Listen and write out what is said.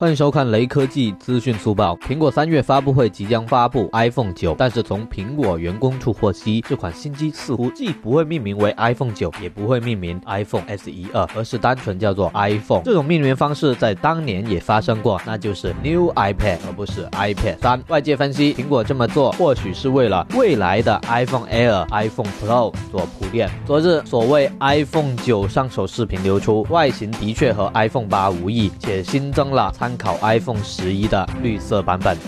欢迎收看雷科技资讯速报。苹果三月发布会即将发布 iPhone 九，但是从苹果员工处获悉，这款新机似乎既不会命名为 iPhone 九，也不会命名 iPhone SE 二，而是单纯叫做 iPhone。这种命名方式在当年也发生过，那就是 New iPad，而不是 iPad 三。外界分析，苹果这么做或许是为了未来的 iPhone Air、iPhone Pro 做铺垫。昨日，所谓 iPhone 九上手视频流出，外形的确和 iPhone 八无异，且新增了参考 iPhone 十一的绿色版本。